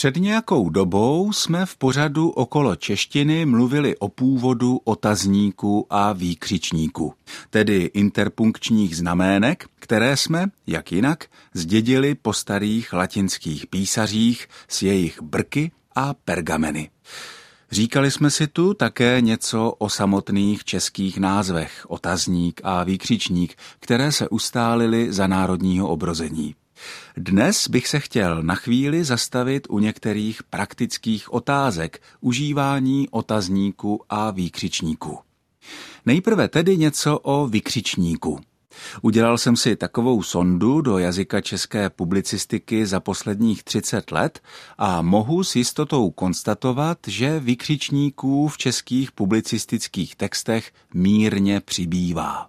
Před nějakou dobou jsme v pořadu okolo češtiny mluvili o původu otazníku a výkřičníku, tedy interpunkčních znamének, které jsme, jak jinak, zdědili po starých latinských písařích s jejich brky a pergameny. Říkali jsme si tu také něco o samotných českých názvech, otazník a výkřičník, které se ustálily za národního obrození. Dnes bych se chtěl na chvíli zastavit u některých praktických otázek užívání otazníku a výkřičníku. Nejprve tedy něco o vykřičníku. Udělal jsem si takovou sondu do jazyka české publicistiky za posledních 30 let a mohu s jistotou konstatovat, že vykřičníků v českých publicistických textech mírně přibývá.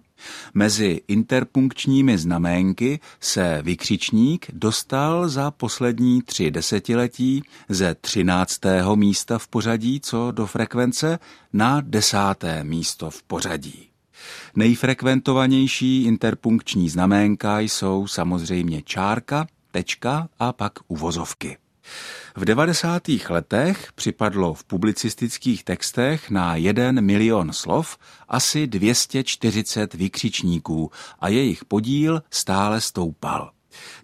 Mezi interpunkčními znaménky se vykřičník dostal za poslední tři desetiletí ze třináctého místa v pořadí co do frekvence na desáté místo v pořadí. Nejfrekventovanější interpunkční znaménka jsou samozřejmě čárka, tečka a pak uvozovky. V 90. letech připadlo v publicistických textech na jeden milion slov asi 240 vykřičníků a jejich podíl stále stoupal.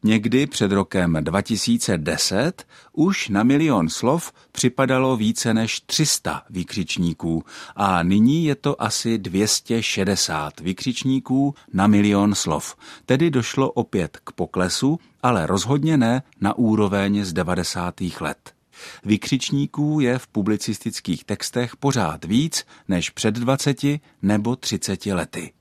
Někdy před rokem 2010 už na milion slov připadalo více než 300 vykřičníků a nyní je to asi 260 vykřičníků na milion slov. Tedy došlo opět k poklesu, ale rozhodně ne na úroveň z 90. let. Vykřičníků je v publicistických textech pořád víc než před 20 nebo 30 lety.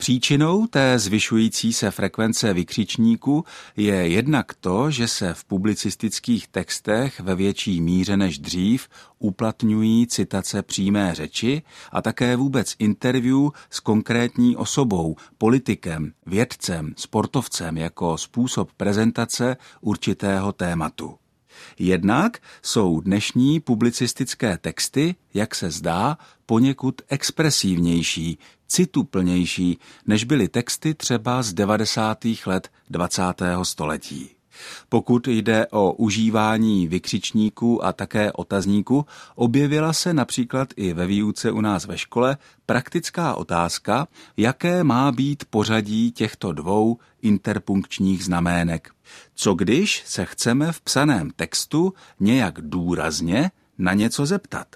Příčinou té zvyšující se frekvence vykřičníků je jednak to, že se v publicistických textech ve větší míře než dřív uplatňují citace přímé řeči a také vůbec interview s konkrétní osobou, politikem, vědcem, sportovcem jako způsob prezentace určitého tématu. Jednak jsou dnešní publicistické texty, jak se zdá, poněkud expresivnější, cituplnější, než byly texty třeba z 90. let 20. století. Pokud jde o užívání vykřičníků a také otazníků, objevila se například i ve výuce u nás ve škole praktická otázka, jaké má být pořadí těchto dvou interpunkčních znamének. Co když se chceme v psaném textu nějak důrazně na něco zeptat?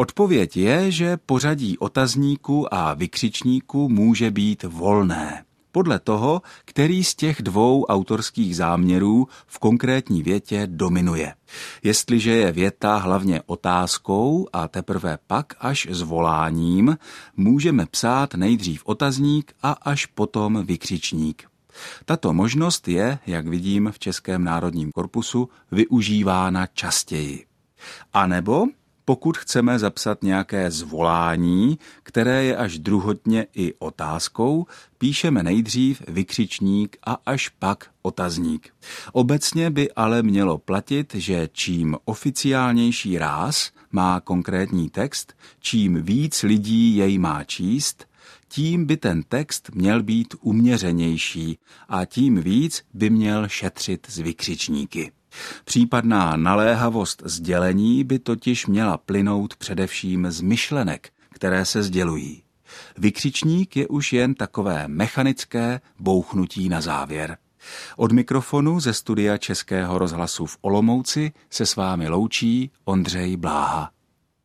Odpověď je, že pořadí otazníků a vykřičníků může být volné podle toho, který z těch dvou autorských záměrů v konkrétní větě dominuje. Jestliže je věta hlavně otázkou a teprve pak až zvoláním, můžeme psát nejdřív otazník a až potom vykřičník. Tato možnost je, jak vidím v Českém národním korpusu, využívána častěji. A nebo pokud chceme zapsat nějaké zvolání, které je až druhotně i otázkou, píšeme nejdřív vykřičník a až pak otazník. Obecně by ale mělo platit, že čím oficiálnější ráz má konkrétní text, čím víc lidí jej má číst, tím by ten text měl být uměřenější a tím víc by měl šetřit z vykřičníky. Případná naléhavost sdělení by totiž měla plynout především z myšlenek, které se sdělují. Vykřičník je už jen takové mechanické bouchnutí na závěr. Od mikrofonu ze studia Českého rozhlasu v Olomouci se s vámi loučí Ondřej Bláha.